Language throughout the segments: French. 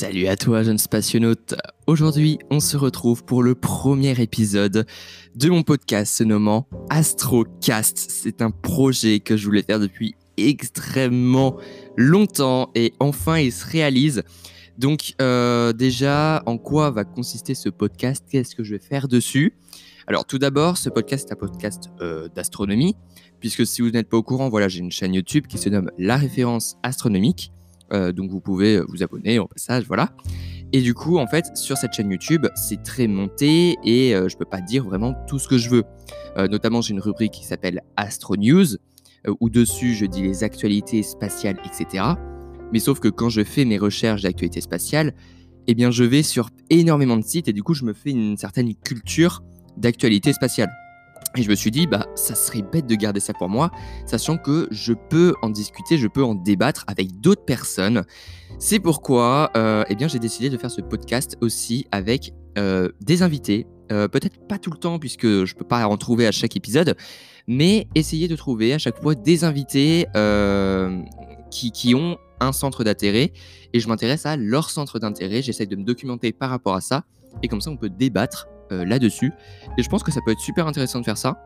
Salut à toi, jeune spationaute. Aujourd'hui, on se retrouve pour le premier épisode de mon podcast se nommant Astrocast. C'est un projet que je voulais faire depuis extrêmement longtemps et enfin il se réalise. Donc euh, déjà, en quoi va consister ce podcast? Qu'est-ce que je vais faire dessus? Alors tout d'abord, ce podcast est un podcast euh, d'astronomie, puisque si vous n'êtes pas au courant, voilà, j'ai une chaîne YouTube qui se nomme La Référence Astronomique. Euh, donc vous pouvez euh, vous abonner au passage, voilà. Et du coup, en fait, sur cette chaîne YouTube, c'est très monté et euh, je peux pas dire vraiment tout ce que je veux. notamment, j'ai une rubrique qui s'appelle Astro News, où dessus je dis les actualités spatiales, etc. Mais sauf que quand je fais mes recherches d'actualités spatiales, eh bien, je vais sur énormément de sites et du coup, je me fais une certaine culture d'actualité spatiale. Et je me suis dit, bah, ça serait bête de garder ça pour moi, sachant que je peux en discuter, je peux en débattre avec d'autres personnes. C'est pourquoi euh, eh bien, j'ai décidé de faire ce podcast aussi avec euh, des invités. Euh, peut-être pas tout le temps, puisque je ne peux pas en trouver à chaque épisode, mais essayer de trouver à chaque fois des invités qui, qui ont un centre d'intérêt. Et je m'intéresse à leur centre d'intérêt. J'essaie de me documenter par rapport à ça. Et comme ça, on peut débattre là-dessus. Et je pense que ça peut être super intéressant de faire ça.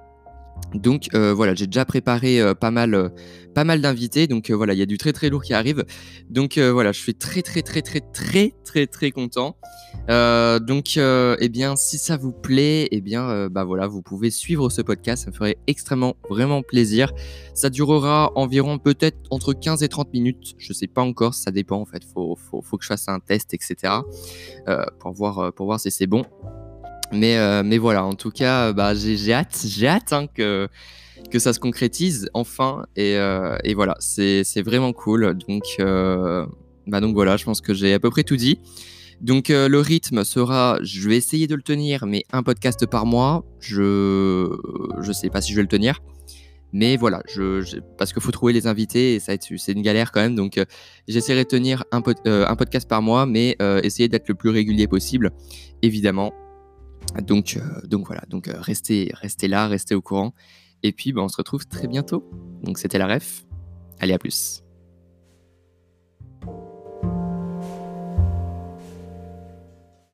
Donc euh, voilà, j'ai déjà préparé euh, pas mal, pas mal d'invités. Donc voilà, il y a du très très lourd qui arrive. Donc voilà, je suis très très très très très très très content. donc eh bien, si ça vous plaît, eh bien bah voilà, vous pouvez suivre ce podcast. Ça me ferait extrêmement vraiment plaisir. Ça durera environ peut-être entre 15 et 30 minutes. Je sais pas encore, ça dépend en fait. Faut, faut, faut que je fasse un test, etc. pour voir pour voir si c'est bon. Mais, euh, mais voilà, en tout cas, bah, j'ai hâte, j'ai hâte hein, que, ça se concrétise enfin. Et, euh, voilà, c'est vraiment cool. Donc, euh, bah, donc voilà, je pense que j'ai à peu près tout dit. Donc le rythme sera, je vais essayer de le tenir, mais un podcast par mois. Je je sais pas si je vais le tenir, mais voilà, parce qu'il faut trouver les invités et ça c'est une galère quand même. Donc j'essaierai de tenir un, podcast par mois, mais essayer d'être le plus régulier possible, évidemment. Donc, euh, donc voilà, donc euh, restez, restez là, restez au courant. Et puis, bah, on se retrouve très bientôt. Donc c'était la ref. Allez, à plus.